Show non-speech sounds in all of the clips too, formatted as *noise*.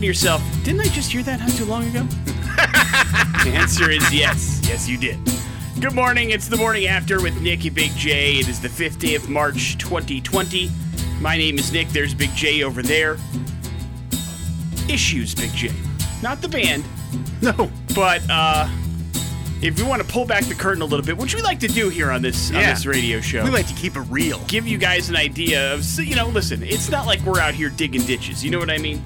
to yourself, didn't I just hear that not too long ago? *laughs* the answer is yes. Yes, you did. Good morning. It's the morning after with Nick and Big J. It is the 5th day of March 2020. My name is Nick. There's Big J over there. Issues, Big J. Not the band, No. but uh, if you want to pull back the curtain a little bit, which we like to do here on this on Yeah. this radio show, We like to keep it real. give you guys an idea of so, you know. Listen, it's not like we're out here digging ditches. You know what I mean?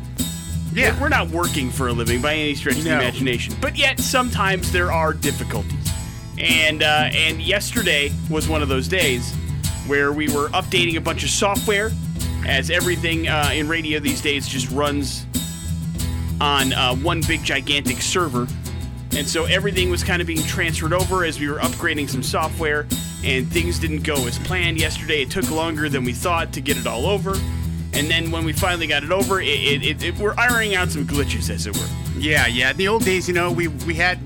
Yeah. We're not working for a living by any stretch of the No. imagination, but yet sometimes there are difficulties. And uh, and yesterday was one of those days where we were updating a bunch of software, as everything uh, in radio these days just runs on uh, one big gigantic server. And so everything was kind of being transferred over as we were upgrading some software, and things didn't go as planned yesterday. It took longer than we thought to get it all over. And then when we finally got it over, it, it, it, it, we're ironing out some glitches, as it were. Yeah, yeah. In the old days, you know, we we had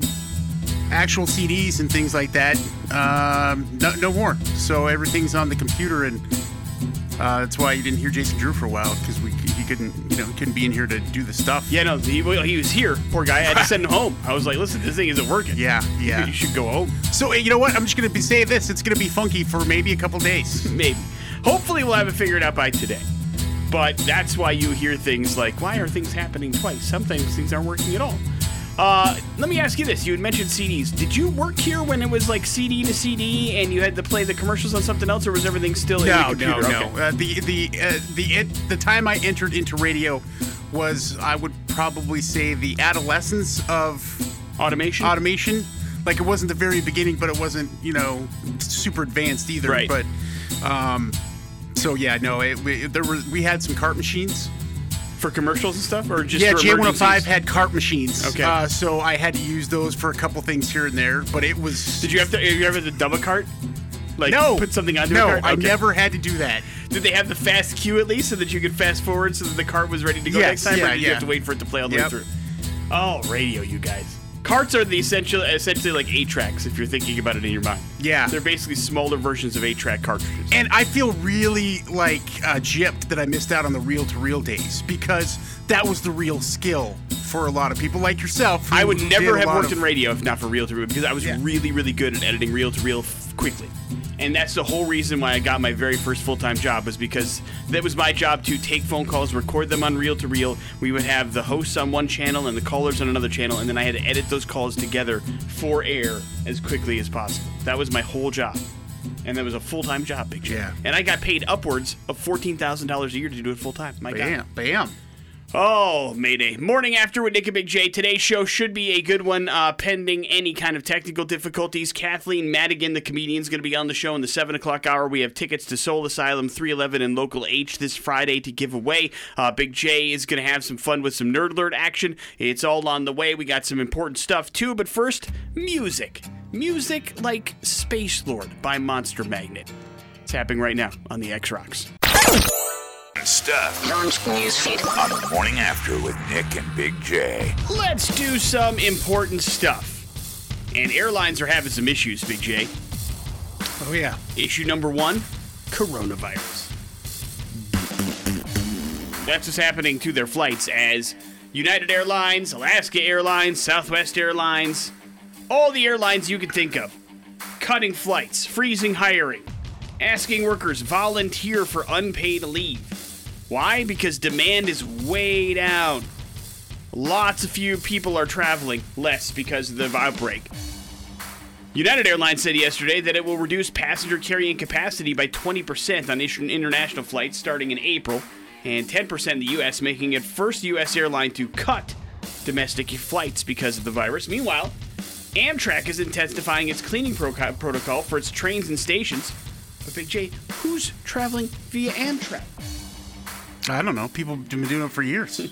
actual CDs and things like that. Um, no, no more. So everything's on the computer, and uh, that's why you didn't hear Jason Drew for a while because we he couldn't, you know, couldn't be in here to do the stuff. Yeah, no, he, well, he was here. Poor guy. I had to send him home. I was like, listen, this thing isn't working. Yeah, yeah. You should go home. So you know what? I'm just gonna be say this. It's gonna be funky for maybe a couple days. Maybe. Hopefully, we'll have it figured out by today. But that's why you hear things like, why are things happening twice? Sometimes things aren't working at all. Uh, let me ask you this. You had mentioned CDs. Did you work here when it was like CD to CD and you had to play the commercials on something else, or was everything still in the No, computer? no, no. Okay. Uh, the the uh, the it, the time I entered into radio was I would probably say the adolescence of Automation? automation. Like it wasn't the very beginning, but it wasn't you know super advanced either. Right. But um, so yeah, no, it, we, there were we had some cart machines. for commercials and stuff? Or just yeah, for J105 emergencies? had cart machines. Okay. Uh, so I had to use those for a couple things here and there, but it was. Did you have to, you ever to double cart? Like No. put something onto no, a cart? I Okay. never had to do that. Did they have the fast cue at least so that you could fast forward so that the cart was ready to go Yes, next time? or yeah, did you have to wait for it to play all the Yep. way through? Oh, radio, you guys. Carts are the essential, essentially like eight tracks if you're thinking about it in your mind. Yeah. They're basically smaller versions of eight track cartridges. And I feel really like uh, gypped that I missed out on the reel to reel days because that was the real skill for a lot of people like yourself. who I would did never a have lot worked of- in radio if not for reel to reel because I was Yeah. really, really good at editing reel to reel quickly. And that's the whole reason why I got my very first full time job was because that was my job to take phone calls, record them on reel to reel. We would have the hosts on one channel and the callers on another channel, and then I had to edit those calls together for air as quickly as possible. That was my whole job. And that was a full time job, Big J. Yeah. And I got paid upwards of $14,000 a year to do it full time. My God. Bam, bam. Oh, Mayday. Morning after with Nick and Big J. Today's show should be a good one, uh, pending any kind of technical difficulties. Kathleen Madigan, the comedian, is going to be on the show in the 7 o'clock hour. We have tickets to Soul Asylum 311 and Local H this Friday to give away. Uh, Big J is going to have some fun with some Nerd Alert action. It's all on the way. We got some important stuff, too. But first, music. Music like Space Lord by Monster Magnet. It's happening right now on the X Rocks. Stuff Launch newsfeed. on the morning after with Nick and Big J. Let's do some important stuff. And airlines are having some issues, Big J. Oh yeah. Issue number one coronavirus. That's what's happening to their flights as United Airlines, Alaska Airlines, Southwest Airlines, all the airlines you can think of, cutting flights, freezing hiring, asking workers volunteer for unpaid leave. Why? Because demand is way down. Lots of few people are traveling, less because of the outbreak. United Airlines said yesterday that it will reduce passenger carrying capacity by 20% on international flights starting in April, and 10% in the U.S., making it first U.S. airline to cut domestic flights because of the virus. Meanwhile, Amtrak is intensifying its cleaning pro- protocol for its trains and stations. But Big J, who's traveling via Amtrak? I don't know. People have been doing it for years. *laughs*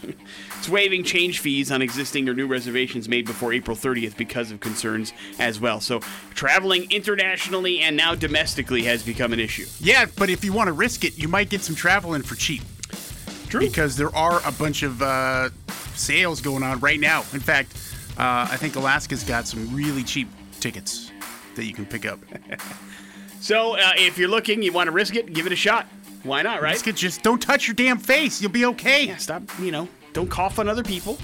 It's waiving change fees on existing or new reservations made before April 30th because of concerns as well. So, traveling internationally and now domestically has become an issue. yeah, but if you want to risk it, you might get some travel in for cheap True. because there are a bunch of uh, sales going on right now. In fact, uh, I think Alaska's got some really cheap tickets that you can pick up. *laughs* So, uh, if you're looking, you want to risk it, give it a shot. Why not, right? It, just don't touch your damn face. You'll be okay. Yeah, stop, you know, don't cough on other people,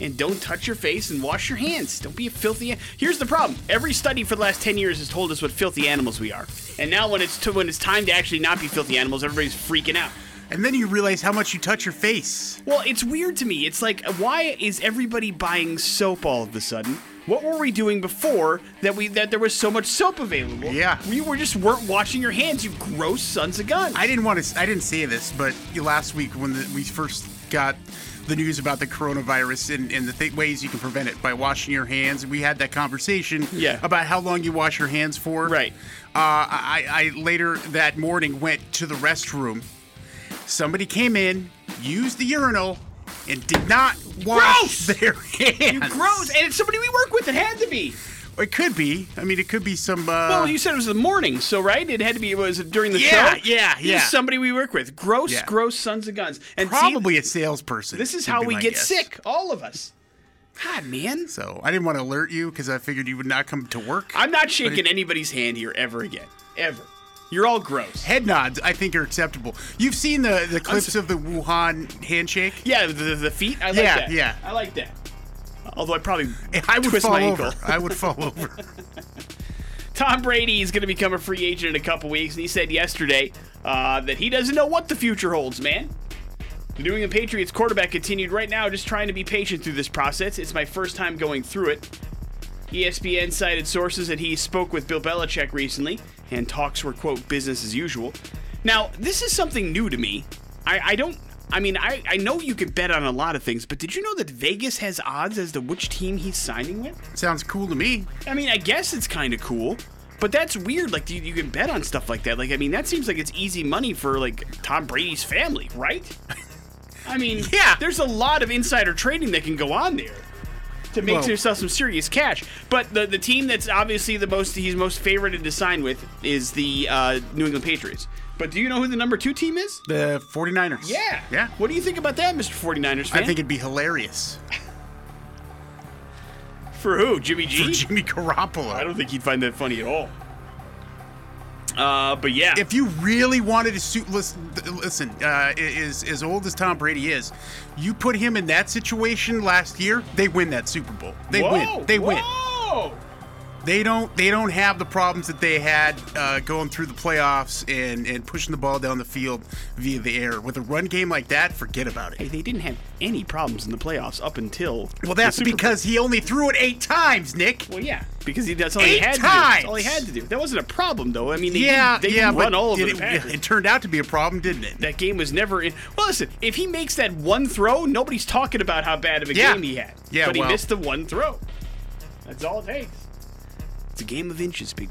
and don't touch your face and wash your hands. Don't be a filthy. Here's the problem: every study for the last ten years has told us what filthy animals we are, and now when it's to, when it's time to actually not be filthy animals, everybody's freaking out. And then you realize how much you touch your face. Well, it's weird to me. It's like, why is everybody buying soap all of a sudden? What were we doing before that we that there was so much soap available? Yeah. we were just weren't washing your hands. You gross sons of guns. I didn't want to. I didn't say this, but last week when the, we first got the news about the coronavirus and, and the th- ways you can prevent it by washing your hands, we had that conversation. Yeah. About how long you wash your hands for. Right. Uh, I, I later that morning went to the restroom. Somebody came in, used the urinal, and did not wash Gross! *laughs* their hands. gross, and it's somebody we work with. It had to be. It could be. I mean, it could be some. Uh, Well, you said it was the morning, so right? It had to be. It was during the Yeah, show. yeah, is yeah. somebody we work with. Gross, Yeah. gross sons of guns. And see, probably a salesperson. this is how we get guess. sick, all of us. God, man. So I didn't want to alert you because I figured you would not come to work. I'm not shaking anybody's hand here ever again. Ever. You're all gross. Head nods, I think, are acceptable. You've seen the, the clips of the Wuhan handshake. Yeah, the, the, feet. I like Yeah, that. yeah. I like that. Although I probably *laughs* I would twist fall my over. ankle. I would fall over. *laughs* *laughs* Tom Brady is going to become a free agent in a couple weeks, and he said yesterday uh, that he doesn't know what the future holds, man. The New England Patriots quarterback continued right now, just trying to be patient through this process. It's my first time going through it. ESPN cited sources that he spoke with Bill Belichick recently, and talks were, quote, business as usual. Now, this is something new to me. I, I don't. I mean, I, I know you can bet on a lot of things, but did you know that Vegas has odds as to which team he's signing with? Sounds cool to me. I mean, I guess it's kind of cool, but that's weird. Like, you, you can bet on stuff like that. Like, I mean, that seems like it's easy money for like Tom Brady's family, right? *laughs* I mean, Yeah. there's a lot of insider trading that can go on there to make yourself some serious cash. But the the team that's obviously the most he's most favored to sign with is the uh, New England Patriots. But do you know who the number two team is? The 49ers. Yeah. Yeah. What do you think about that, Mr. 49ers fan? I think it'd be hilarious for who? Jimmy G? for Jimmy Garoppolo. I don't think he'd find that funny at all. Uh, but yeah. if you really wanted to suit, listen, listen uh, is as old as Tom Brady is, you put him in that situation last year, they win that Super Bowl. They Whoa, win. They win. They don't. They don't have the problems that they had uh, going through the playoffs and and pushing the ball down the field via the air. With a run game like that, forget about Hey, it. they didn't have any problems in the playoffs up until. Well, that's Bowl. because he only threw it eight times, Nick. Well, yeah, because he, that's all he Eight had to do. That's all he had to do. That wasn't a problem, though. I mean, they yeah, didn't, they yeah, didn't run all over it, the Packers. it turned out to be a problem, didn't it? that game was never in. Well, listen, if he makes that one throw, nobody's talking about how bad of a Yeah. game he had. Yeah, but he missed the one throw. That's all it takes. It's a game of inches, Big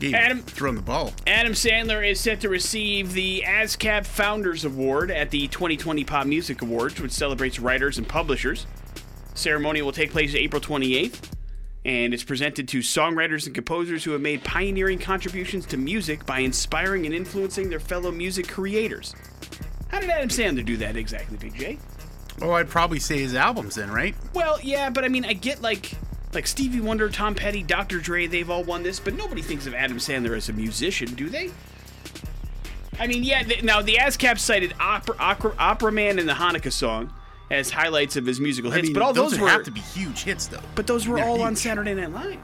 J. Adam- throwing the ball. Adam Sandler is set to receive the ASCAP Founders Award at the 2020 Pop Music Awards, which celebrates writers and publishers. Ceremony will take place April 28th, and it's presented to songwriters and composers who have made pioneering contributions to music by inspiring and influencing their fellow music creators. How did Adam Sandler do that exactly, Big J? Oh, I'd probably say his albums then, right? Well, yeah, but I mean, I get like like Stevie Wonder, Tom Petty, Dr. Dre, they've all won this, but nobody thinks of Adam Sandler as a musician, do they? I mean, yeah. Th- now the ASCAP cited Opera, Opera, Opera Man and the Hanukkah song as highlights of his musical I hits, mean, but all those, would were have to be huge hits, though. but those were They're all on. Saturday Night Live.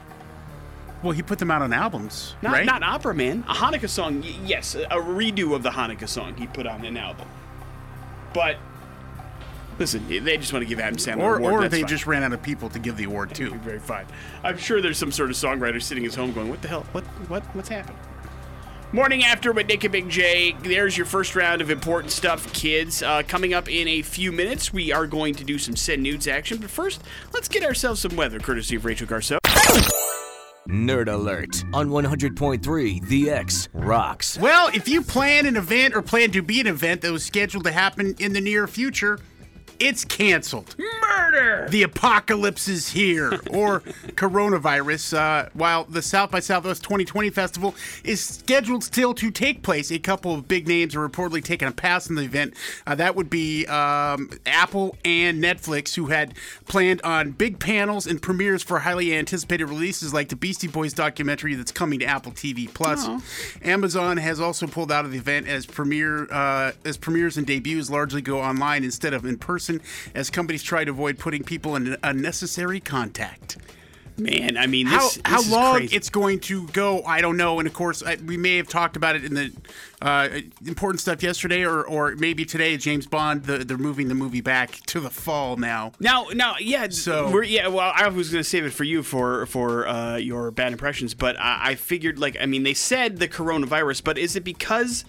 Well, he put them out on albums, Not right? not Opera Man. A Hanukkah song, yes, a redo of the Hanukkah song he put on an album. But listen, they just want to give Adam Sandler or an award. or that's they fine. just ran out of people to give the award to. Very fine. I'm sure there's some sort of songwriter sitting at home going, "What the hell? What? What? What's happened?" Morning after with Nick and Big J. There's your first round of important stuff, kids. Uh, coming up in a few minutes, we are going to do some send nudes action. But first, let's get ourselves some weather, courtesy of Rachel Garceau. Nerd Alert on 100.3 The X Rocks. Well, if you plan an event or plan to be an event that was scheduled to happen in the near future, It's canceled. Murder. The apocalypse is here, or coronavirus. Uh, while the South by Southwest 2020 festival is scheduled still to take place, a couple of big names are reportedly taking a pass on the event. Uh, that would be um, Apple and Netflix, who had planned on big panels and premieres for highly anticipated releases like the Beastie Boys documentary that's coming to Apple TV Plus. Amazon has also pulled out of the event as premiere uh, as premieres and debuts largely go online instead of in person, as companies try to avoid putting people in unnecessary contact. Man, I mean, How this, this how is long crazy. it's going to go, I don't know. And of course, I, we may have talked about it in the uh, important stuff yesterday, or or maybe today. James Bond, the, they're moving the movie back to the fall now. Now, now, yeah. So- we're, yeah. Well, I was going to save it for you for for uh, your bad impressions, but I, I figured, like, I mean, they said the coronavirus, but is it because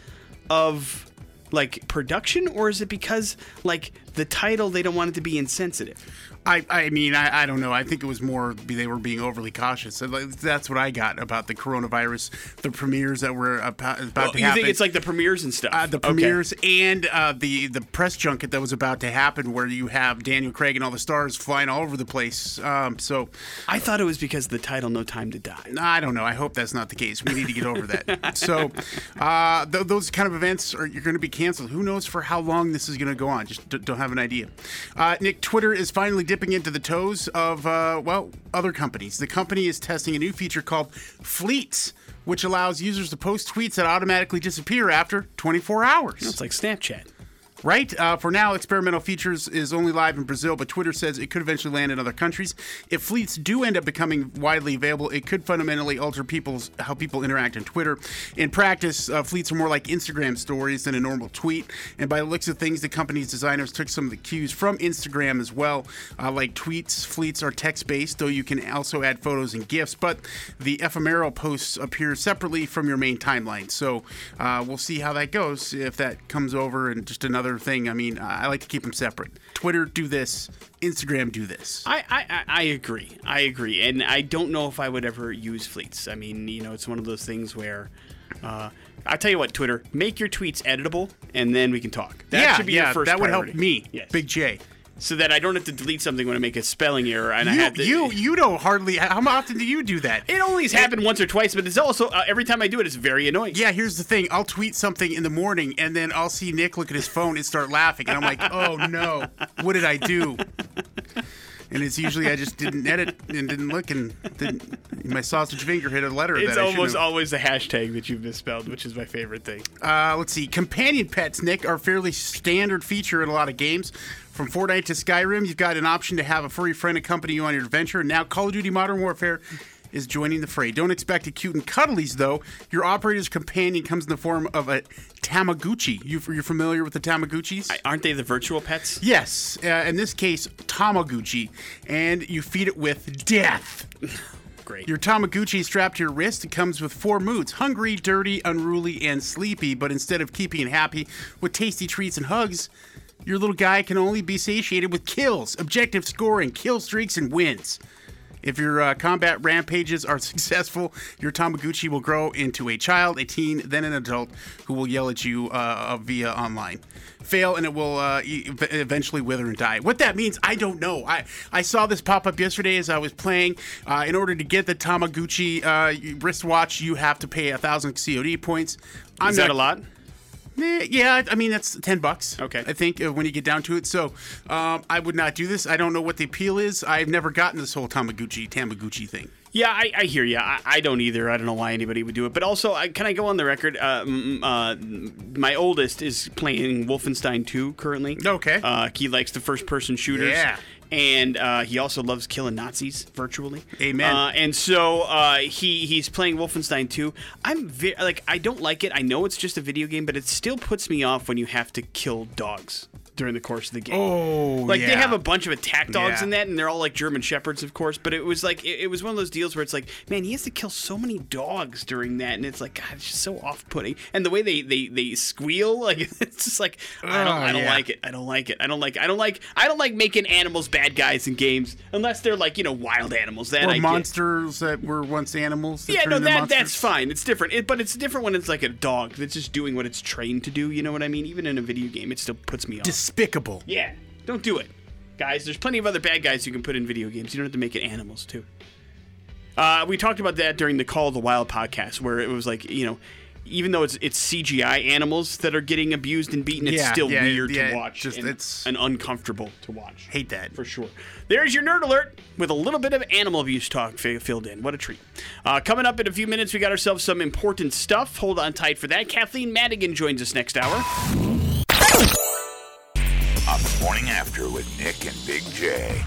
of like production, or is it because like the title they don't want it to be insensitive? I, I mean, I, I don't know. I think it was more they were being overly cautious. So, That's what I got about the coronavirus, the premieres that were about, about Well, to you happen. think it's like the premieres and stuff? Uh, the Okay. premieres and uh, the the press junket that was about to happen, where you have Daniel Craig and all the stars flying all over the place. Um, so I thought it was because of the title "No Time to Die." I don't know. I hope that's not the case. We need to get over that. *laughs* so, uh, th- those kind of events are you're going to be canceled. Who knows for how long this is going to go on? Just d- don't have an idea. Uh, Nick, Twitter is finally dipping into the toes of uh, well other companies. The company is testing a new feature called Fleets, which allows users to post tweets that automatically disappear after 24 hours. It's like Snapchat. Right? Uh, for now, experimental features is only live in Brazil, but Twitter says it could eventually land in other countries. If fleets do end up becoming widely available, it could fundamentally alter people's how people interact on Twitter. In practice, uh, fleets are more like Instagram stories than a normal tweet. And by the looks of things, the company's designers took some of the cues from Instagram as well. Uh, like tweets, fleets are text-based, though you can also add photos and GIFs. But the ephemeral posts appear separately from your main timeline. So uh, we'll see how that goes if that comes over and just another thing. I mean, I like to keep them separate. Twitter, do this. Instagram, do this. I, I, I- I agree. I agree. And I don't know if I would ever use fleets. I mean, you know, it's one of those things where. Uh, I'll tell you what, Twitter, make your tweets editable, and then we can talk. That yeah, should be yeah, your first that would help me, Yes. Big J. so that I don't have to delete something when I make a spelling error. And I have to, you, you don't hardly. How often do you do that? It only has happened once or twice, but it's also uh, every time I do it, it's very annoying. Yeah, here's the thing. I'll tweet something in the morning, and then I'll see Nick look at his phone and start laughing, and I'm like, *laughs* "Oh no, what did I do?" And it's usually I just didn't edit and didn't look, and didn't, my sausage finger hit a letter. It's that almost always the hashtag that you've misspelled, which is my favorite thing. Uh, let's see. Companion pets, Nick, are fairly standard feature in a lot of games. From Fortnite to Skyrim, you've got an option to have a furry friend accompany you on your adventure. Now, Call of Duty Modern Warfare is joining the fray. Don't expect it cute and cuddlies, though. Your operator's companion comes in the form of a Tamaguchi. You, you're familiar with the Tamaguchis? Aren't they the virtual pets? Yes, uh, in this case, Tamaguchi, and you feed it with death. *laughs* Great. Your Tamaguchi is strapped to your wrist. It comes with four moods hungry, dirty, unruly, and sleepy. But instead of keeping it happy with tasty treats and hugs, your little guy can only be satiated with kills, objective scoring, kill streaks, and wins. If your uh, combat rampages are *laughs* successful, your Tamaguchi will grow into a child, a teen, then an adult who will yell at you uh, via online. Fail and it will uh, eventually wither and die. What that means, I don't know. I, I saw this pop up yesterday as I was playing. Uh, in order to get the Tamaguchi uh, wristwatch, you have to pay a thousand COD points. I'm is that not- a lot? Yeah, I mean that's ten bucks. Okay. I think uh, when you get down to it. So um, I would not do this. I don't know what the appeal is. I've never gotten this whole Tamaguchi Tamaguchi thing. Yeah, I, I hear you. I, I don't either. I don't know why anybody would do it. But also, I, can I go on the record? Uh, m- uh, my oldest is playing Wolfenstein 2 currently. Okay. Uh, he likes the first person shooters. Yeah. And uh, he also loves killing Nazis virtually. Amen. Uh, and so uh, he he's playing Wolfenstein 2. I'm very like I don't like it. I know it's just a video game, but it still puts me off when you have to kill dogs during the course of the game. Oh, like they have a bunch of attack dogs Yeah. in that, and they're all like German shepherds, of course. But it was like it, it was one of those deals where it's like, man, he has to kill so many dogs during that, and it's like, God, it's just so off-putting. And the way they they they squeal, *laughs* like it's just like I don't Oh, I don't yeah. like it. I don't like it. I don't like I don't like I don't like making animals bad guys in games unless they're like you know wild animals. That Or I get. monsters that were once animals. Yeah, no, that monsters. that's fine. It's different. It, but it's different when it's like a dog that's just doing what it's trained to do. You know what I mean? Even in a video game, it still puts me off. Despicable. yeah, Don't do it. Guys, there's plenty of other bad guys you can put in video games. You don't have to make it animals, too. Uh, we talked about that during the Call of the Wild podcast, where it was like, you know, even though it's it's CGI animals that are getting abused and beaten, it's Yeah, still yeah, weird yeah, to watch. just- and, it's- and uncomfortable to watch. Hate that. For sure. There's your nerd alert with a little bit of animal abuse talk fi- filled in. What a treat. Uh, coming up in a few minutes, we got ourselves some important stuff. Hold on tight for that. Kathleen Madigan joins us next hour. After with Nick and Big J.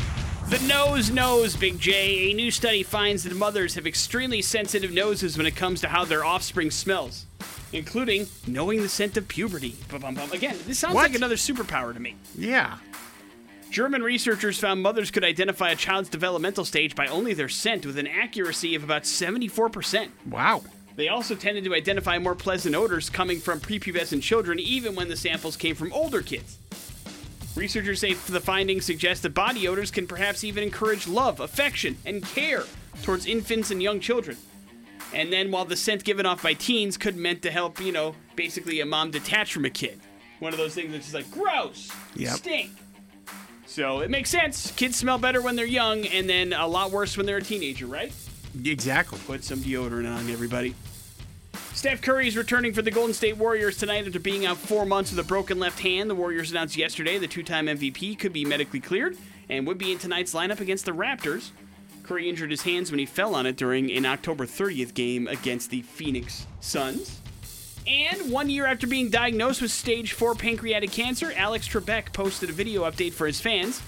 The nose knows, Big J. A new study finds that mothers have extremely sensitive noses when it comes to how their offspring smells, including knowing the scent of puberty. Ba-bum-bum. Again, this sounds What? like another superpower to me. Yeah. German researchers found mothers could identify a child's developmental stage by only their scent with an accuracy of about 74%. Wow. They also tended to identify more pleasant odors coming from prepubescent children, even when the samples came from older kids. Researchers say the findings suggest that body odors can perhaps even encourage love, affection, and care towards infants and young children. And then, while the scent given off by teens could meant to help, you know, basically a mom detach from a kid. One of those things that's just like, gross, Yep. stink. So it makes sense. Kids smell better when they're young, and then a lot worse when they're a teenager, right? Exactly. Put some deodorant on, everybody. Steph Curry is returning for the Golden State Warriors tonight after being out four months with a broken left hand. The Warriors announced yesterday the two time MVP could be medically cleared and would be in tonight's lineup against the Raptors. Curry injured his hands when he fell on it during an October 30th game against the Phoenix Suns. And one year after being diagnosed with stage 4 pancreatic cancer, Alex Trebek posted a video update for his fans.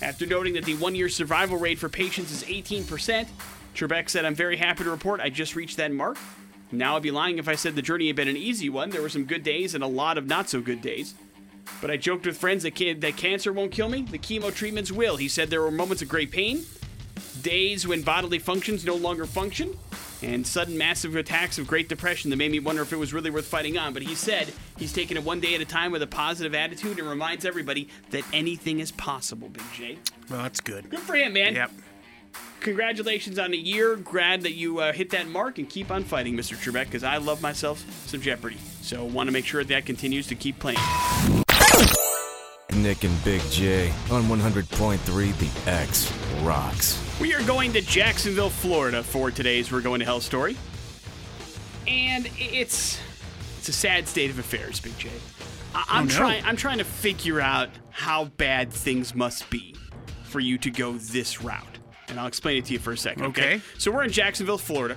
After noting that the one year survival rate for patients is 18%, Trebek said, I'm very happy to report I just reached that mark. Now I'd be lying if I said the journey had been an easy one. There were some good days and a lot of not so good days. But I joked with friends that, can- that cancer won't kill me, the chemo treatments will. He said there were moments of great pain, days when bodily functions no longer function, and sudden massive attacks of Great Depression that made me wonder if it was really worth fighting on. But he said he's taking it one day at a time with a positive attitude and reminds everybody that anything is possible, Big J. Well, that's good. Good for him, man. Yep. Congratulations on a year. Glad that you uh, hit that mark and keep on fighting, Mr. Trebek, because I love myself some Jeopardy. So want to make sure that continues to keep playing. Nick and Big J on 100.3 The X rocks. We are going to Jacksonville, Florida for today's We're Going to Hell story. And it's it's a sad state of affairs, Big J. I- I'm Oh, no. trying I'm trying to figure out how bad things must be for you to go this route. And I'll explain it to you for a second. Okay. Okay. So we're in Jacksonville, Florida,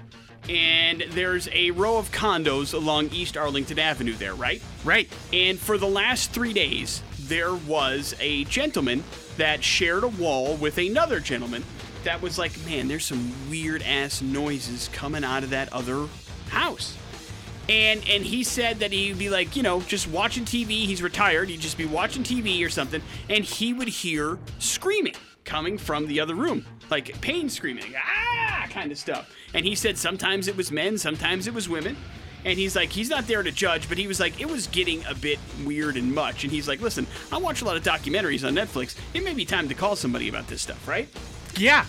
and there's a row of condos along East Arlington Avenue there, right? Right. And for the last three days, there was a gentleman that shared a wall with another gentleman that was like, man, there's some weird ass noises coming out of that other house. And and he said that he'd be like, you know, just watching TV. He's retired. He'd just be watching TV or something, and he would hear screaming coming from the other room, like pain screaming, ah, kind of stuff. And he said sometimes it was men, sometimes it was women. And he's like, he's not there to judge, but he was like, it was getting a bit weird and much. And he's like, listen, I watch a lot of documentaries on Netflix. It may be time to call somebody about this stuff, right? Yeah.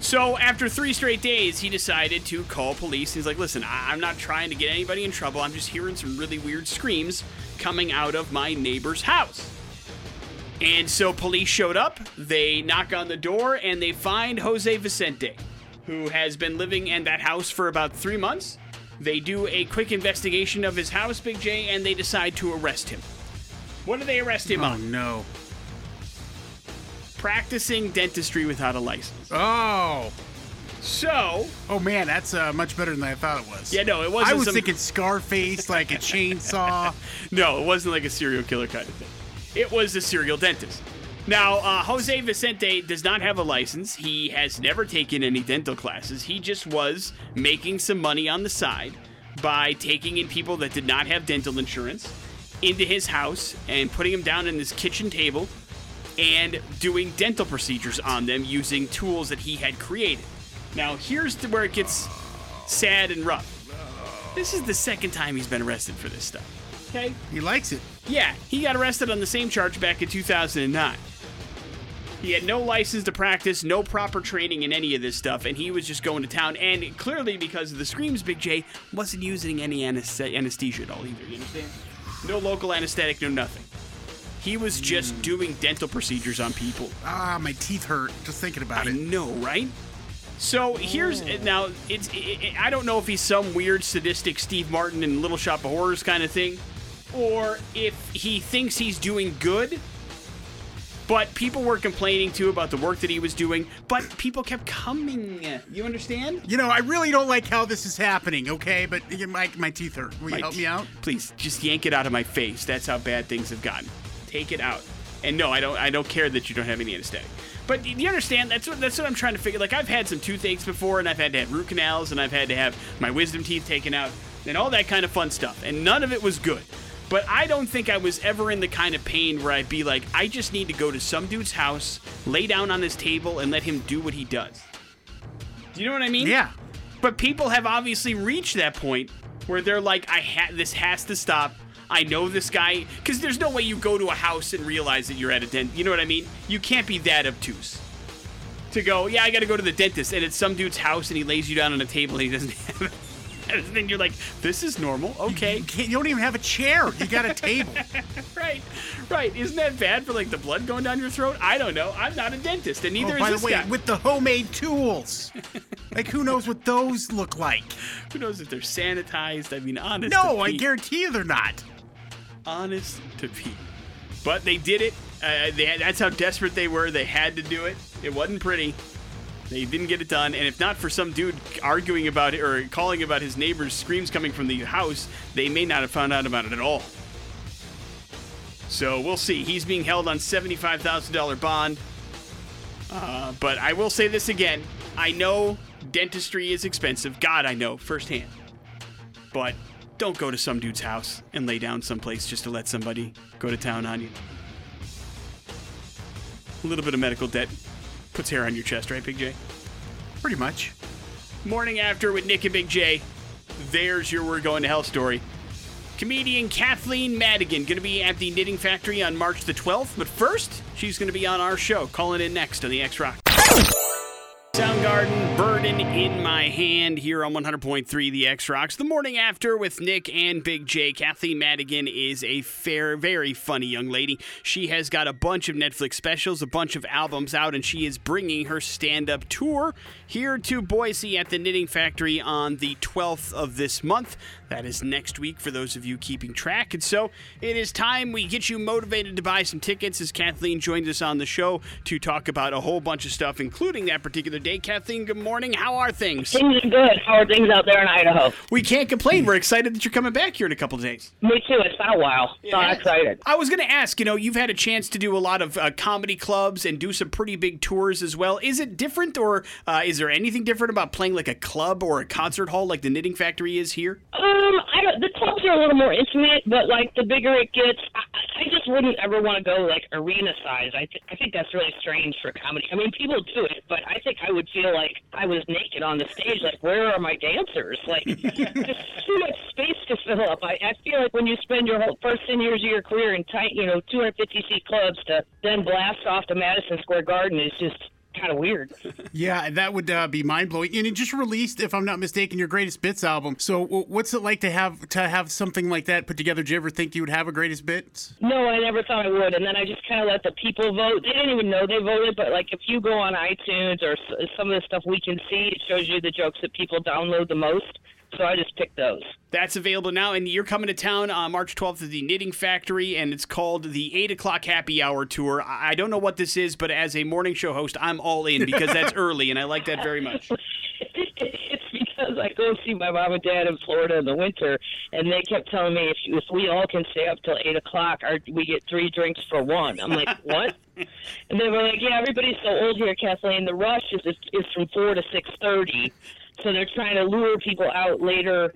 So after three straight days, he decided to call police. He's like, listen, I- I'm not trying to get anybody in trouble. I'm just hearing some really weird screams coming out of my neighbor's house. And so police showed up, they knock on the door, and they find Jose Vicente, who has been living in that house for about three months. They do a quick investigation of his house, Big J, and they decide to arrest him. What do they arrest him Oh on? no. Practicing dentistry without a license. Oh. So, Oh man, that's uh, much better than I thought it was. yeah, no, it wasn't I was some- thinking Scarface, like a *laughs* chainsaw. No, it wasn't like a serial killer kind of thing. It was a serial dentist. Now, uh, Jose Vicente does not have a license. He has never taken any dental classes. He just was making some money on the side by taking in people that did not have dental insurance into his house and putting them down in his kitchen table and doing dental procedures on them using tools that he had created. Now, here's where it gets sad and rough. This is the second time he's been arrested for this stuff. Okay? he likes it. Yeah, he got arrested on the same charge back in 2009. He had no license to practice, no proper training in any of this stuff, and he was just going to town. And clearly, because of the screams, Big J wasn't using any anes- anesthesia at all either. You understand? No local anesthetic, no nothing. He was just doing dental procedures on people. Ah, my teeth hurt just thinking about I it. know, right? So here's now. It's it, I don't know if he's some weird sadistic Steve Martin in Little Shop of Horrors kind of thing, or if he thinks he's doing good. But people were complaining too about the work that he was doing. But people kept coming. You understand? You know, I really don't like how this is happening, okay? But my, my teeth hurt. Will you help me out? Please, just yank it out of my face. That's how bad things have gotten. Take it out. And no, I don't. I don't care that you don't have any anesthetic. But you understand? That's what that's what I'm trying to figure. Like I've had some toothaches before, and I've had to have root canals, and I've had to have my wisdom teeth taken out, and all that kind of fun stuff. And none of it was good. But I don't think I was ever in the kind of pain where I'd be like, I just need to go to some dude's house, lay down on his table, and let him do what he does. Do you know what I mean? Yeah. But people have obviously reached that point where they're like, I ha- this has to stop. I know this guy because there's no way you go to a house and realize that you're at a dent. You know what I mean? You can't be that obtuse to go. Yeah, I got to go to the dentist, and it's some dude's house, and he lays you down on a table, and he doesn't *laughs* have. And then you're like, this is normal. Okay. You, can't, you don't even have a chair. You got a *laughs* table. right, right. Isn't that bad for like the blood going down your throat? I don't know. I'm not a dentist, and neither oh, is this the way, guy. with the homemade tools. *laughs* like, who knows what those look like? Who knows if they're sanitized? I mean, honest. No, I guarantee you they're not. honest to Pete. But they did it. Uh, they that's how desperate they were. They had to do it. It wasn't pretty. They didn't get it done. And if not for some dude arguing about it or calling about his neighbor's screams coming from the house, they may not have found out about it at all. So we'll see. He's being held on $75,000 bond. Uh, but I will say this again. I know dentistry is expensive. God, I know firsthand. But don't go to some dude's house and lay down someplace just to let somebody go to town on you. A little bit of medical debt puts hair on your chest, right, Big J? Pretty much. Morning after with Nick and Big J. There's your We're Going to Hell story. Comedian Kathleen Madigan going to be at the Knitting Factory on March the 12th, but first, she's going to be on our show, calling in next on the X Rock. Soundgarden, Burden in My Hand here on 100.3 The X Rocks. The morning after with Nick and Big J. Kathleen Madigan is a fair, very funny young lady. She has got a bunch of Netflix specials, a bunch of albums out, and she is bringing her stand up tour here to Boise at the Knitting Factory on the 12th of this month. That is next week for those of you keeping track. And so it is time we get you motivated to buy some tickets as Kathleen joins us on the show to talk about a whole bunch of stuff, including that particular day. Kathleen, good morning. How are things? Things are good. How are things out there in Idaho? We can't complain. We're excited that you're coming back here in a couple of days. Me too. It's been a while. So I'm excited. I was going to ask, you know, you've had a chance to do a lot of uh, comedy clubs and do some pretty big tours as well. Is it different, or uh, is there anything different about playing like a club or a concert hall like the Knitting Factory is here? Um, I don't. The clubs are a little more intimate, but like the bigger it gets, I, I just wouldn't ever want to go like arena size. I th- I think that's really strange for comedy. I mean, people do it, but I think I would feel like I was naked on the stage. Like, where are my dancers? Like, *laughs* just too much space to fill up. I, I feel like when you spend your whole first ten years of your career in tight, you know, 250 seat clubs to then blast off to Madison Square Garden is just kind of weird. Yeah, that would uh, be mind blowing. And it just released, if I'm not mistaken, your greatest bits album. So, what's it like to have to have something like that put together? Did you ever think you would have a greatest bits? No, I never thought I would. And then I just kind of let the people vote. They didn't even know they voted, but like if you go on iTunes or some of the stuff we can see, it shows you the jokes that people download the most. So I just picked those. That's available now, and you're coming to town on March 12th at the Knitting Factory, and it's called the 8 o'clock Happy Hour Tour. I don't know what this is, but as a morning show host, I'm all in because that's *laughs* early, and I like that very much. *laughs* it's because I go see my mom and dad in Florida in the winter, and they kept telling me if if we all can stay up till eight o'clock, our, we get three drinks for one. I'm like, *laughs* what? and they were like, yeah, everybody's so old here, Kathleen. The rush is is, is from four to six thirty, so they're trying to lure people out later.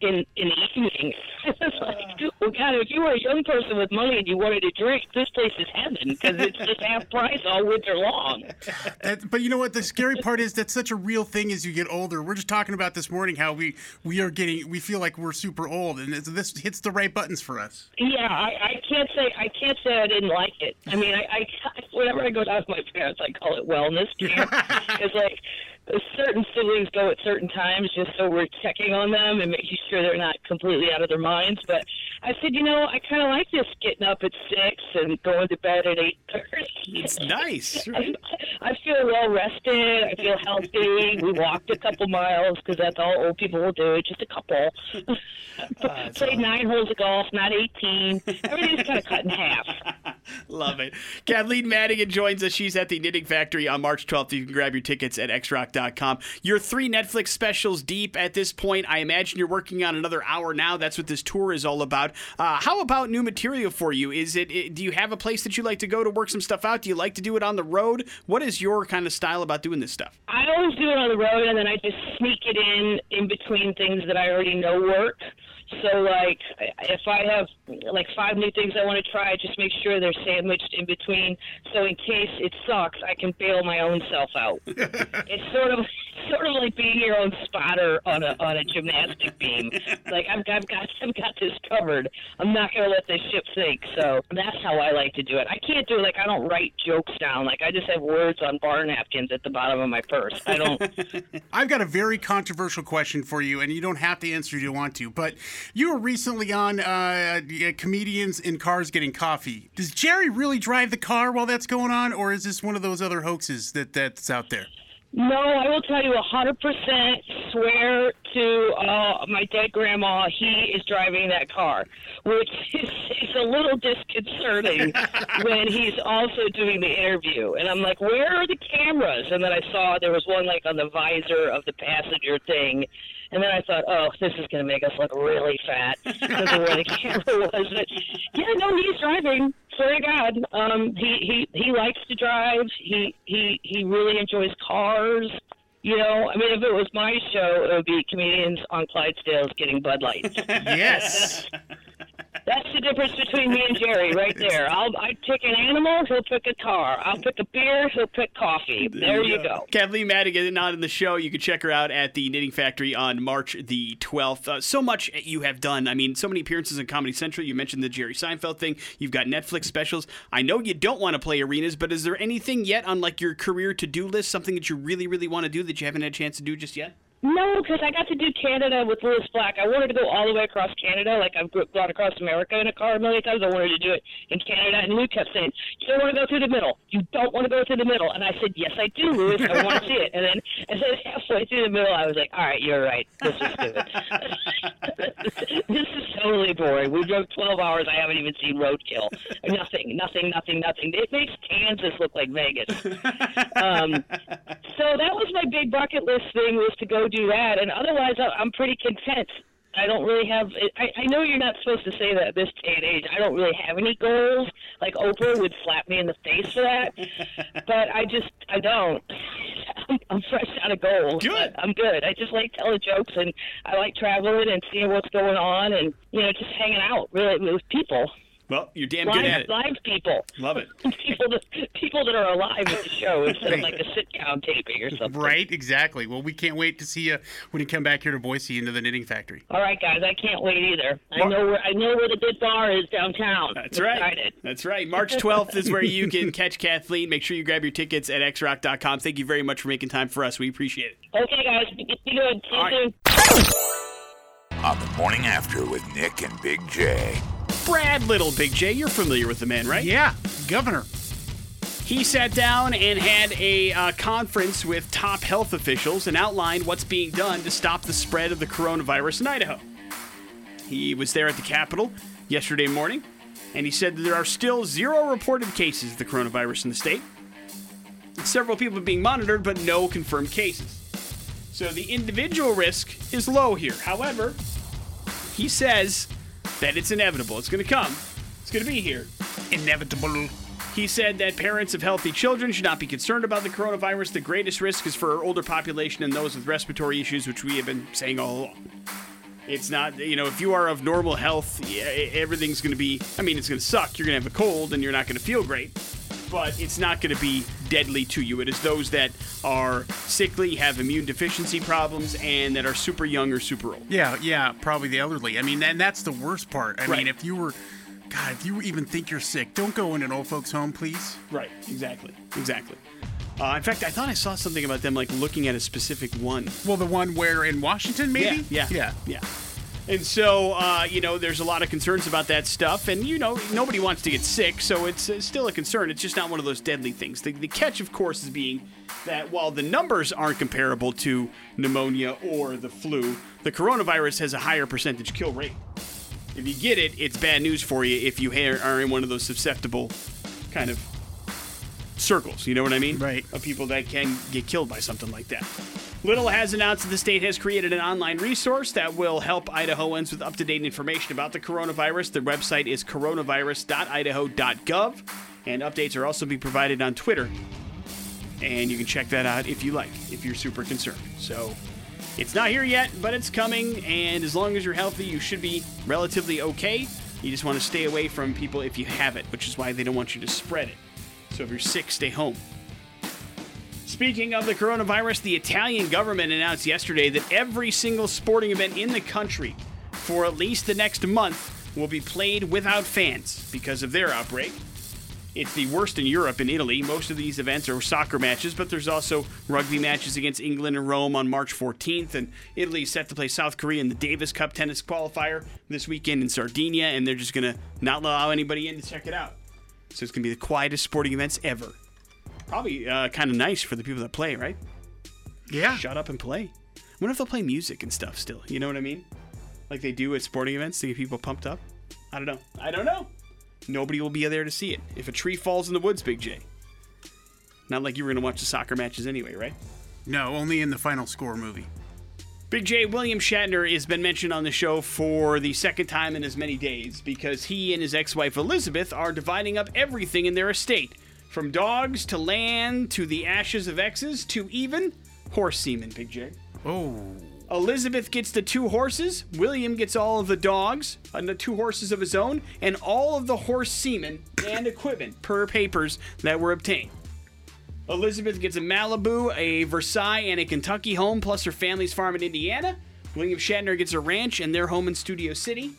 In in the evening, *laughs* it's like, uh. well, God, if you were a young person with money and you wanted to drink, this place is heaven because it's just half price all winter long. *laughs* That, but you know what? The scary part is that's such a real thing as you get older. We're just talking about this morning how we we are getting we feel like we're super old, and this hits the right buttons for us. Yeah, I, I can't say I can't say I didn't like it. I mean, I, I whenever I go down with my parents, I call it wellness *laughs* camp. it's like certain siblings go at certain times just so we're checking on them and making sure they're not completely out of their minds. But I said, you know, I kind of like this getting up at six and going to bed at eight thirty. It's nice, *laughs* right? I feel well rested. I feel healthy. We walked a couple miles because that's all old people will do. Just a couple. *laughs* Ah, Played nine holes of golf, not eighteen. Everything's kind of cut in half. Love it. Kathleen Madigan joins us. She's at the Knitting Factory on March 12th. You can grab your tickets at xrock.com. You're three Netflix specials deep at this point. I imagine you're working on another hour now. That's what this tour is all about. Uh, how about new material for you? Is it, it? Do you have a place that you like to go to work some stuff out? Do you like to do it on the road? What is your kind of style about doing this stuff? I always do it on the road, and then I just sneak it in in between things that I already know work. So, like, if I have like five new things I want to try, I just make sure they're sandwiched in between. So, in case it sucks, I can bail my own self out. *laughs* it's sort of sort of like being your own spotter on a on a gymnastic beam. *laughs* Like I've, I've got I've got this covered. I'm not gonna let this ship sink. So that's how I like to do it. I can't do it like I don't write jokes down. Like I just have words on bar napkins at the bottom of my purse. I don't. *laughs* I've got a very controversial question for you, and you don't have to answer if you want to. But you were recently on uh, comedians in cars getting coffee. Does Jerry really drive the car while that's going on, or is this one of those other hoaxes that that's out there? No, I will tell you a 100% swear to uh, my dead grandma he is driving that car, which *laughs* is, is a little disconcerting *laughs* when he's also doing the interview. And I'm like, where are the cameras? And then I saw there was one like on the visor of the passenger thing. And then I thought, oh, this is going to make us look really fat *laughs* because of where the camera *laughs* was. But yeah, no, he's driving. Swear to God, um, he he he likes to drive. He he he really enjoys cars. You know, I mean, if it was my show, it would be comedians on Clydesdales getting Bud Lights. *laughs* Yes. That's the difference between me and Jerry, right there. I'll I pick an animal, he'll pick a car. I'll pick a beer, he'll pick coffee. There you go. Kathleen Madigan not in the show. You can check her out at the Knitting Factory on March the 12th. Uh, so much you have done. I mean, so many appearances in Comedy Central. You mentioned the Jerry Seinfeld thing. You've got Netflix specials. I know you don't want to play arenas, but is there anything yet on like your career to do list, something that you really, really want to do that you haven't had a chance to do just yet? No, because I got to do Canada with Lewis Black. I wanted to go all the way across Canada, like I've gone across America in a car a million times. I wanted to do it in Canada, and Lou kept saying, "You don't want to go through the middle. You don't want to go through the middle." And I said, "Yes, I do, Lewis. I want to see it." And then, *laughs* and then halfway through the middle, I was like, "All right, you're right. This is stupid. *laughs* this is totally boring. We drove 12 hours. I haven't even seen Roadkill. Nothing, nothing, nothing, nothing. It makes Kansas look like Vegas." *laughs* Um, so that was my big bucket list thing was to go do that, and otherwise I'm pretty content. I don't really have. I, I know you're not supposed to say that at this day and age. I don't really have any goals. Like Oprah would slap me in the face for that, *laughs* but I just I don't. *laughs* I'm, I'm fresh out of goals. Good. I'm good. I just like telling jokes and I like traveling and seeing what's going on and you know just hanging out really with people. Well, you're damn good at Live, it. live people. Love it. *laughs* People that people that are alive at the show *laughs* instead of like a sit down taping or something. Right, exactly. Well, we can't wait to see you when you come back here to Boise into the Knitting Factory. All right, guys, I can't wait either. I know where I know where the good bar is downtown. That's I'm right. Excited. That's right. *laughs* March 12th is where you can catch Kathleen. Make sure you grab your tickets at xrock.com. Thank you very much for making time for us. We appreciate it. Okay, guys, be be good. See you All right. soon. On the morning after with Nick and Big J. Brad Little, Big J, you're familiar with the man, right? Yeah, Governor. He sat down and had a uh, conference with top health officials and outlined what's being done to stop the spread of the coronavirus in Idaho. He was there at the Capitol yesterday morning, and he said that there are still zero reported cases of the coronavirus in the state. Several people are being monitored, but no confirmed cases. So the individual risk is low here. However, he says that it's inevitable. It's going to come. It's going to be here. Inevitable. He said that parents of healthy children should not be concerned about the coronavirus. The greatest risk is for our older population and those with respiratory issues, which we have been saying all along. It's not, you know, if you are of normal health, yeah, everything's going to be, I mean, it's going to suck. You're going to have a cold and you're not going to feel great, but it's not going to be deadly to you. It is those that are sickly, have immune deficiency problems, and that are super young or super old. Yeah, yeah, probably the elderly. I mean, and that's the worst part. I Right. mean, if you were, God, if you even think you're sick, don't go in an old folks' home, please. Right, exactly, exactly. Uh, in fact, I thought I saw something about them like looking at a specific one. Well, the one where in Washington, maybe. Yeah, yeah. yeah. And so, uh, you know, there's a lot of concerns about that stuff, and you know, nobody wants to get sick, so it's, uh still a concern. It's just not one of those deadly things. The, the catch, of course, is being that while the numbers aren't comparable to pneumonia or the flu, the coronavirus has a higher percentage kill rate. If you get it, it's bad news for you if you are in one of those susceptible kind of circles. You know what I mean? Right. Of people that can get killed by something like that. Little has announced that the state has created an online resource that will help Idahoans with up to date information about the coronavirus. The website is coronavirus.idaho.gov, and updates are also being provided on Twitter. And you can check that out if you like, if you're super concerned. So it's not here yet, but it's coming, and as long as you're healthy, you should be relatively okay. You just want to stay away from people if you have it, which is why they don't want you to spread it. So if you're sick, stay home. Speaking of the coronavirus, the Italian government announced yesterday that every single sporting event in the country for at least the next month will be played without fans because of their outbreak. It's the worst in Europe and Italy. Most of these events are soccer matches, but there's also rugby matches against England and Rome on March 14th. And Italy is set to play South Korea in the Davis Cup tennis qualifier this weekend in Sardinia, and they're just going to not allow anybody in to check it out. So it's going to be the quietest sporting events ever. Probably uh, kind of nice for the people that play, right? Yeah. Shut up and play. I wonder if they'll play music and stuff still. You know what I mean? Like they do at sporting events to get people pumped up. I don't know. I don't know. Nobody will be there to see it. If a tree falls in the woods, Big J. Not like you were going to watch the soccer matches anyway, right? No, only in the final score movie. Big J, William Shatner has been mentioned on the show for the second time in as many days because he and his ex wife Elizabeth are dividing up everything in their estate from dogs to land to the ashes of exes to even horse semen, Big J. Oh. Elizabeth gets the two horses, William gets all of the dogs, and the two horses of his own, and all of the horse semen and equipment per papers that were obtained. Elizabeth gets a Malibu, a Versailles, and a Kentucky home, plus her family's farm in Indiana. William Shatner gets a ranch and their home in Studio City.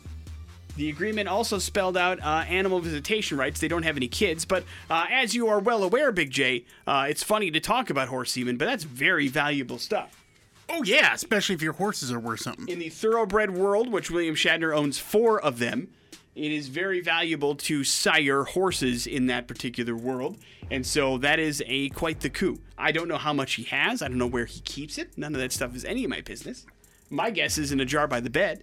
The agreement also spelled out uh, animal visitation rights. They don't have any kids, but uh, as you are well aware, Big J, uh, it's funny to talk about horse semen, but that's very valuable stuff. Oh yeah, especially if your horses are worth something. In the thoroughbred world, which William Shatner owns four of them, it is very valuable to sire horses in that particular world. And so that is a quite the coup. I don't know how much he has. I don't know where he keeps it. None of that stuff is any of my business. My guess is in a jar by the bed,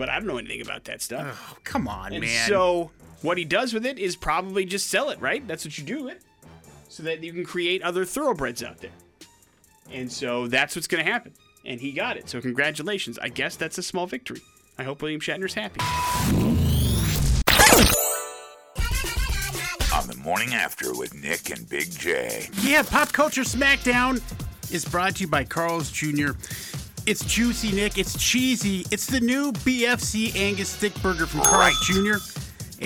but I don't know anything about that stuff. Oh, come on, and man. so what he does with it is probably just sell it, right? That's what you do with it. So that you can create other thoroughbreds out there. And so that's what's going to happen. And he got it. So congratulations. I guess that's a small victory. I hope William Shatner's happy. On the morning after with Nick and Big J. Yeah, Pop Culture Smackdown is brought to you by Carl's Jr. It's juicy, Nick. It's cheesy. It's the new BFC Angus Thickburger from Carl's Jr.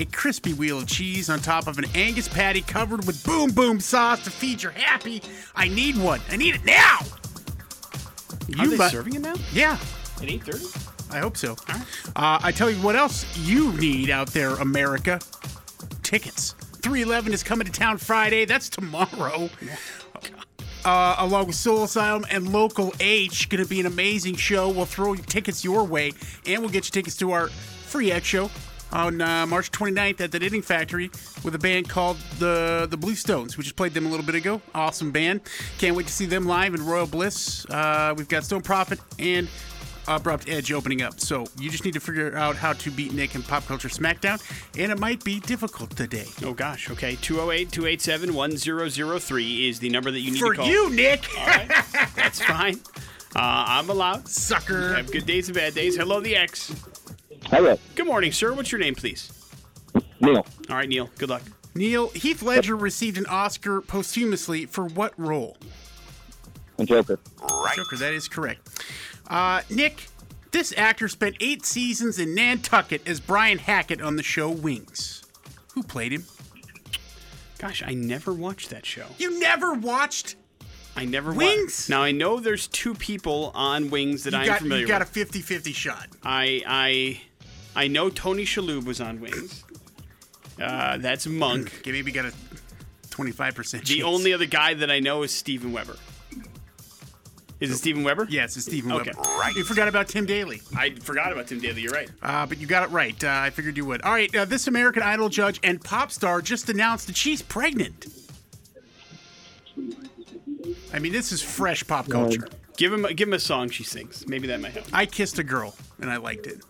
A crispy wheel of cheese on top of an Angus patty covered with boom boom sauce to feed your happy. I need one. I need it now. Are they bu- serving it now? Yeah, At 8.30? I hope so. Uh, I tell you what else you need out there, America. Tickets. 311 is coming to town Friday. That's tomorrow. Uh, along with Soul Asylum and Local H. Going to be an amazing show. We'll throw tickets your way, and we'll get you tickets to our free X show on uh, March 29th at the Knitting Factory with a band called the the Blue Stones. We just played them a little bit ago. Awesome band. Can't wait to see them live in Royal Bliss. Uh, we've got Stone Prophet and Abrupt Edge opening up. So you just need to figure out how to beat Nick in Pop Culture Smackdown, and it might be difficult today. Oh, gosh. Okay. 208 287 1003 is the number that you need For to call. you, Nick! All right. That's fine. Uh, I'm allowed. Sucker. Have good days and bad days. Hello, the X. Hello, Good morning, sir. What's your name, please? Neil. All right, Neil. Good luck. Neil, Heath Ledger received an Oscar posthumously for what role? And Joker. Right. Joker, that is correct. Uh, Nick, this actor spent eight seasons in Nantucket as Brian Hackett on the show Wings. Who played him? Gosh, I never watched that show. You never watched? I never wa- Wings? Now I know there's two people on Wings that You I'm got, familiar you got a with. 50 50 shot. I I I know Tony Shalhoub was on Wings. Uh, that's Monk. Maybe we got a 25% chance. The only other guy that I know is Steven Weber. Is it Steven Weber? Yes, it's Stephen Okay. Weber. Right. You forgot about Tim Daly. I forgot about Tim Daly. You're right. Uh, but you got it right. Uh, I figured you would. All right, uh, this American Idol judge and pop star just announced that she's pregnant. I mean, this is fresh pop culture. Give him give him a song she sings. Maybe that might help. I kissed a girl and I liked it.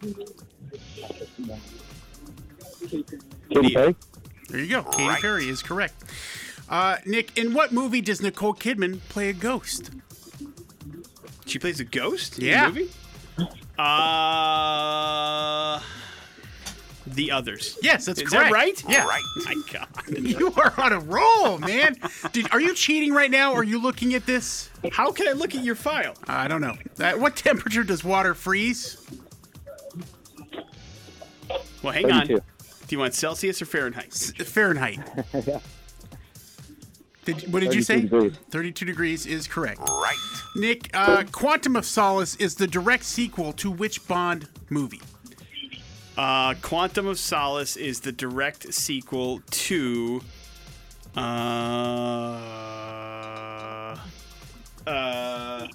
Katy Perry. There you go. Katy Right. Perry is correct. Uh, Nick, in what movie does Nicole Kidman play a ghost? She plays a ghost in Yeah. the movie? Uh The Others. Yes, that's Is correct. that right? Yeah. Right. My God. *laughs* You are on a roll, man. Did, are you cheating right now? Or are you looking at this? How can I look at your file? I don't know. Uh, what temperature does water freeze? Well, hang on. Do you want Celsius or Fahrenheit? Fahrenheit. *laughs* Did, what did you say? degrees. 32 degrees is correct. Right. Nick, uh, Quantum of Solace is the direct sequel to which Bond movie? Uh, Quantum of Solace is the direct sequel to. Uh, uh,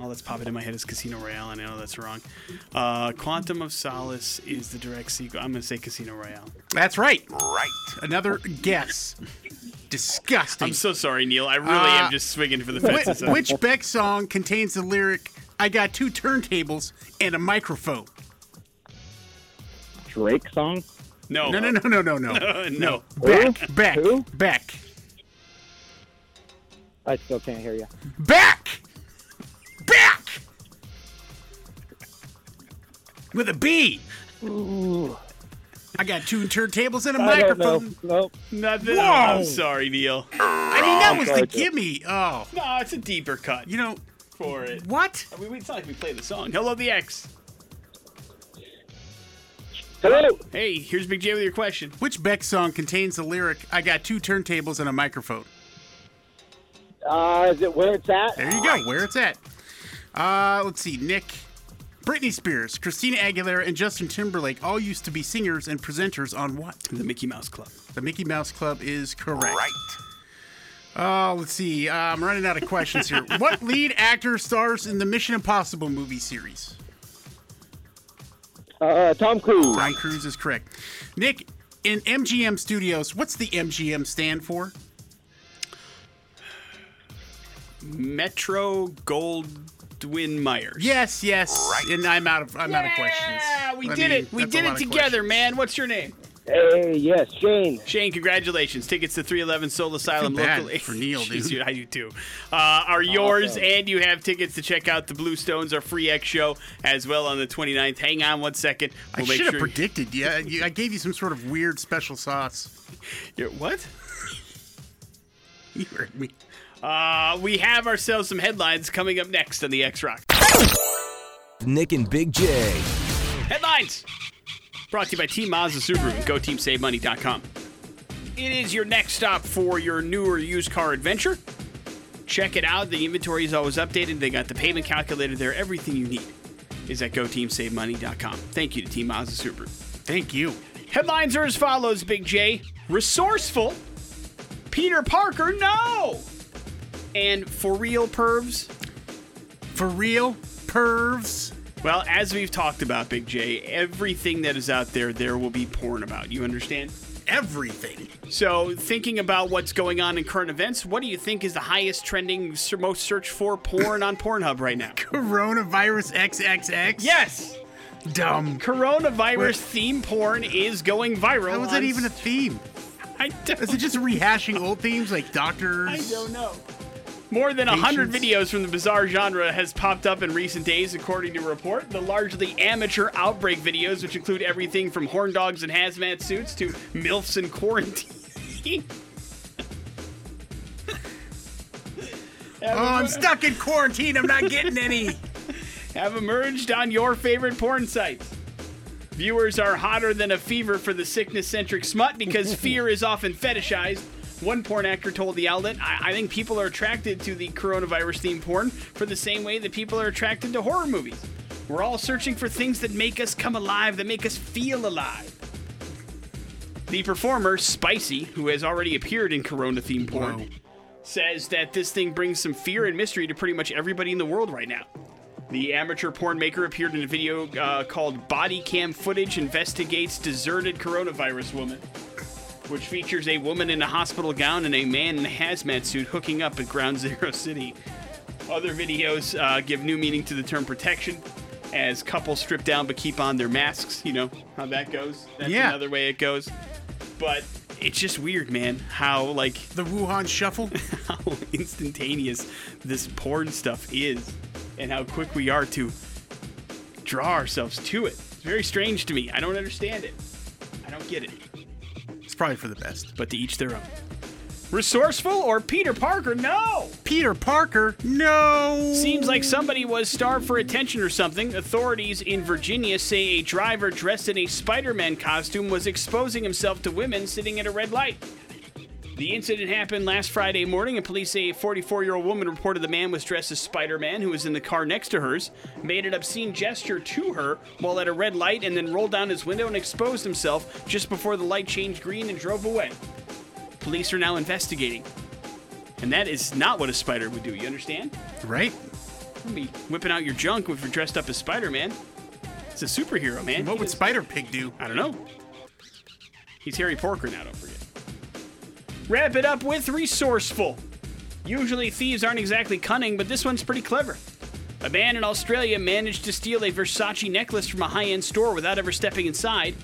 all that's popping in my head is Casino Royale, and I know that's wrong. Uh, Quantum of Solace is the direct sequel. I'm going to say Casino Royale. That's right. Right. Another guess. Disgusting. I'm so sorry, Neil. I really Uh, am just swinging for the Wh- fences. which Beck song contains the lyric, I got two turntables and a microphone? Drake song. no, No, no, no, no, no, no. *laughs* no. Beck, Who? Beck, Who? Beck, I still can't hear you. Beck, Beck, with a B. I got two turntables and a I microphone. Nope. Nothing. Whoa. I'm sorry, Neil. I mean, that was the gimme. Oh, No, it's a deeper cut you know for it. what? I mean, it's not like we play the song. Hello, the X. Hello. Hey, here's Big J with your question. Which Beck song contains the lyric, I got two turntables and a microphone? Uh, is it where it's at? There you go, where it's at. Uh, let's see, Nick. Britney Spears, Christina Aguilera, and Justin Timberlake all used to be singers and presenters on what? The Mickey Mouse Club. The Mickey Mouse Club is correct. Right. Oh, let's see. Uh, I'm running out of questions here. *laughs* what lead actor stars in the Mission Impossible movie series? Uh, Tom Cruise. Tom Cruise is correct. Nick, in MGM Studios, what's the MGM stand for? Metro Goldwyn Myers. Yes, yes. Right. And I'm out of I'm out of questions. Yeah, we I did mean, it. We did it together, man. What's your name? Hey, yes, Shane. Shane, congratulations. Tickets to 311 Soul Asylum feel bad locally. for Neil, *laughs* Jeez, dude. I do too. Uh, are yours, Awesome. and you have tickets to check out the Blue Stones, our free X show, as well on the 29th. Hang on one second. I We'll make should have sure. predicted. Yeah, you, I gave you some sort of weird special sauce. *laughs* You're- what? *laughs* You heard me. Uh, we have ourselves some headlines coming up next on the X Rock. Nick and Big J. Headlines brought to you by Team Mazda Subaru and GoTeamSaveMoney.com. It is your next stop for your newer used car adventure. Check it out. The inventory is always updated. They got the payment calculator there. Everything you need is at GoTeamSaveMoney.com. Thank you to Team Mazda Subaru. Thank you. Headlines are as follows, Big J. Resourceful. Peter Parker, no! And for real pervs, For real, pervs. Well, as we've talked about, Big J, everything that is out there, there will be porn about. You understand? Everything. So, thinking about what's going on in current events, what do you think is the highest trending, most searched for porn on Pornhub right now? Coronavirus XXX. Yes! Dumb. Coronavirus Wait. theme porn is going viral. How is that even a theme? I don't, Is it just rehashing old themes like doctors? I don't know. More than 100 videos from the bizarre genre has popped up in recent days, according to a report. The largely amateur outbreak videos, which include everything from horn dogs and hazmat suits to MILFs in quarantine. *laughs* Oh, I'm stuck in quarantine. I'm not getting any. *laughs* *laughs* have emerged on your favorite porn sites. Viewers are hotter than a fever for the sickness centric smut because fear is often fetishized. One porn actor told the outlet, I-, I think people are attracted to the coronavirus themed porn for the same way that people are attracted to horror movies. We're all searching for things that make us come alive, that make us feel alive. The performer, Spicy, who has already appeared in Corona themed porn, Whoa. says that this thing brings some fear and mystery to pretty much everybody in the world right now. The amateur porn maker appeared in a video uh, called Body Cam Footage Investigates Deserted Coronavirus Woman, which features a woman in a hospital gown and a man in a hazmat suit hooking up at Ground *laughs* Zero City. Other videos uh, give new meaning to the term protection as couples strip down but keep on their masks. You know how that goes? That's Yeah. another way it goes. But it's just weird, man, how, like, The Wuhan Shuffle. *laughs* how instantaneous this porn stuff is and how quick we are to draw ourselves to it. It's very strange to me. I don't understand it. I don't get it. It's probably for the best. But to each their own. Resourceful or Peter Parker? No! Peter Parker, no. Seems like somebody was starved for attention or something. Authorities in Virginia say a driver dressed in a Spider Man costume was exposing himself to women sitting at a red light. The incident happened last Friday morning, and police say a 44 year old woman reported the man was dressed as Spider Man, who was in the car next to hers, made an obscene gesture to her while at a red light, and then rolled down his window and exposed himself just before the light changed green and drove away. Police are now investigating. And that is not what a spider would do, you understand? Right? Don't be whipping out your junk if you're dressed up as Spider Man. It's a superhero, man. What He would does- Spider Pig do? I don't know. He's Harry Porker now, don't forget. Wrap it up with resourceful. Usually thieves aren't exactly cunning, but this one's pretty clever. A man in Australia managed to steal a Versace necklace from a high end store without ever stepping inside.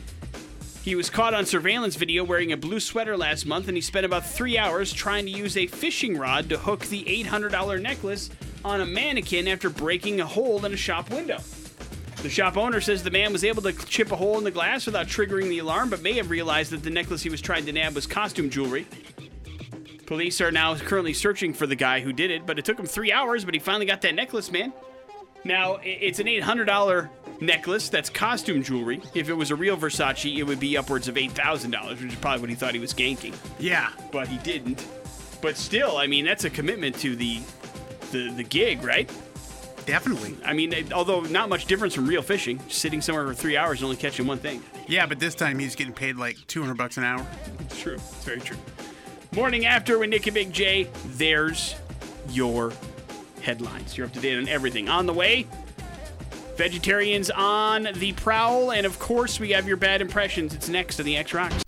He was caught on surveillance video wearing a blue sweater last month, and he spent about three hours trying to use a fishing rod to hook the $800 necklace on a mannequin after breaking a hole in a shop window. The shop owner says the man was able to chip a hole in the glass without triggering the alarm, but may have realized that the necklace he was trying to nab was costume jewelry. Police are now currently searching for the guy who did it, but it took him three hours, but he finally got that necklace, man. Now, it's an $800 necklace that's costume jewelry. If it was a real Versace, it would be upwards of $8,000, which is probably what he thought he was ganking. Yeah. But he didn't. But still, I mean, that's a commitment to the the, the gig, right? Definitely. I mean, although not much difference from real fishing, just sitting somewhere for three hours and only catching one thing. Yeah, but this time he's getting paid like 200 bucks an hour. It's true. It's very true. Morning after with Nick and Big J, there's your headlines. You're up to date on everything. On the way, vegetarians on the prowl, and of course, we have your bad impressions. It's next on the X Rocks.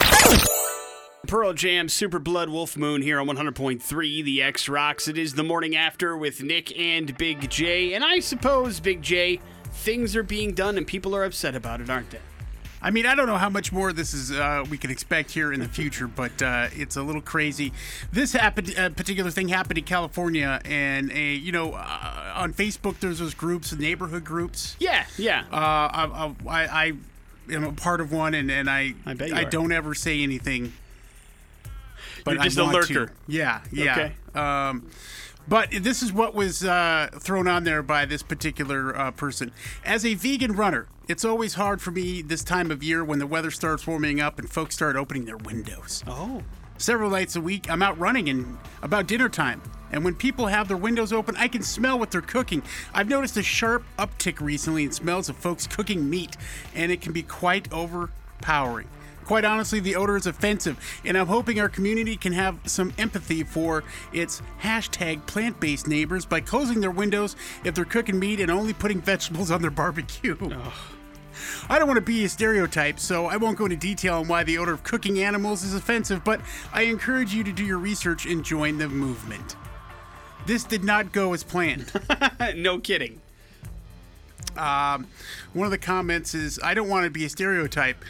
Pearl Jam Super Blood Wolf Moon here on 100.3 The X Rocks. It is the morning after with Nick and Big J. And I suppose, Big J, things are being done and people are upset about it, aren't they? I mean, I don't know how much more this is uh, we can expect here in the future, but uh, it's a little crazy. This happened, uh, particular thing happened in California, and a you know uh, on Facebook there's those groups, neighborhood groups. Yeah, yeah. Uh, I, I, I am a part of one, and, and I I bet you I don't ever say anything. But You're I just a want to. lurker. Yeah, yeah. Okay. Um, but this is what was uh, thrown on there by this particular uh, person. As a vegan runner, it's always hard for me this time of year when the weather starts warming up and folks start opening their windows. oh. Several nights a week, I'm out running and about dinner time. And when people have their windows open, I can smell what they're cooking. I've noticed a sharp uptick recently in smells of folks cooking meat, and it can be quite overpowering. Quite honestly, the odor is offensive, and I'm hoping our community can have some empathy for its hashtag plant based neighbors by closing their windows if they're cooking meat and only putting vegetables on their barbecue. *laughs* I don't want to be a stereotype, so I won't go into detail on why the odor of cooking animals is offensive, but I encourage you to do your research and join the movement. This did not go as planned. *laughs* no kidding. Um, one of the comments is I don't want to be a stereotype.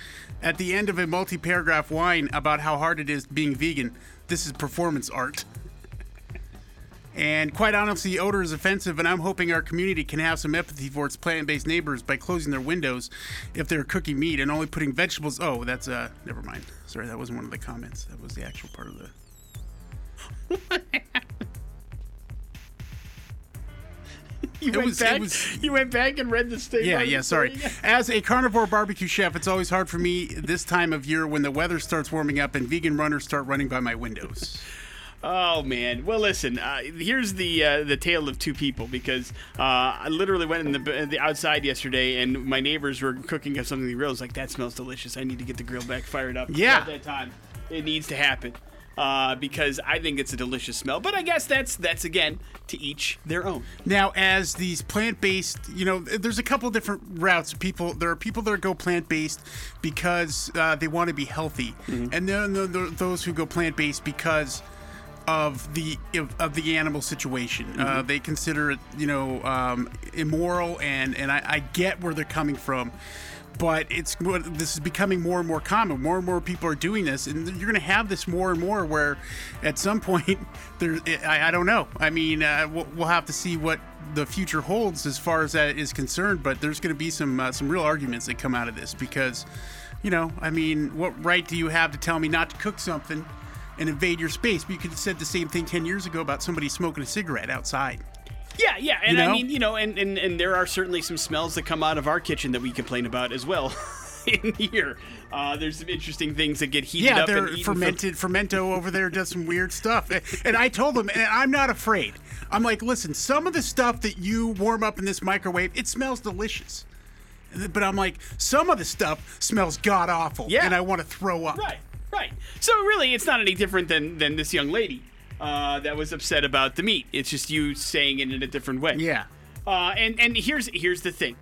At the end of a multi paragraph whine about how hard it is being vegan, this is performance art. And quite honestly, odor is offensive, and I'm hoping our community can have some empathy for its plant based neighbors by closing their windows if they're cooking meat and only putting vegetables. Oh, that's, uh, never mind. Sorry, that wasn't one of the comments. That was the actual part of the. *laughs* You It went was- back. was- you went back and read the statement. Yeah, yeah, sorry. As a carnivore barbecue chef, it's always hard for me this time of year when the weather starts warming up and vegan runners start running by my windows. Oh man. Well, listen. Uh, here's the uh, the tale of two people because uh, I literally went in the the outside yesterday and my neighbors were cooking up something in the grill. I was like, that smells delicious. I need to get the grill back fired up. Yeah. About that time. It needs to happen. Uh, because I think it's a delicious smell, but I guess that's that's again to each their own. Now, as these plant-based, you know, there's a couple different routes. People, there are people that go plant-based because uh, they want to be healthy, and then there there are those who go plant-based because of the of, of the animal situation. Uh, they consider it, you know, um, immoral, and and I, I get where they're coming from. But it's this is becoming more and more common. More and more people are doing this, and you're going to have this more and more. Where, at some *laughs* point, there, I, I don't know. I mean, uh, we'll, we'll have to see what the future holds as far as that is concerned. But there's going to be some uh, some real arguments that come out of this because, you know, I mean, what right do you have to tell me not to cook something and invade your space? But you could have said the same thing ten years ago about somebody smoking a cigarette outside. Yeah, yeah, and You I mean, you know, and, and and there are certainly some smells that come out of our kitchen that we complain about as well. *laughs* in here, uh, there's some interesting things that get heated Yeah, up they're and from- fermented. Fermento over there does some weird stuff, and I told them, and I'm not afraid. I'm like, listen, some of the stuff that you warm up in this microwave, it smells delicious, but I'm like, some of the stuff smells god awful, Yeah. and I want to throw up. Right, right. So really, it's not any different than than this young lady uh, that was upset about the meat. It's just you saying it in a different way. Yeah. Uh, and and here's here's the thing.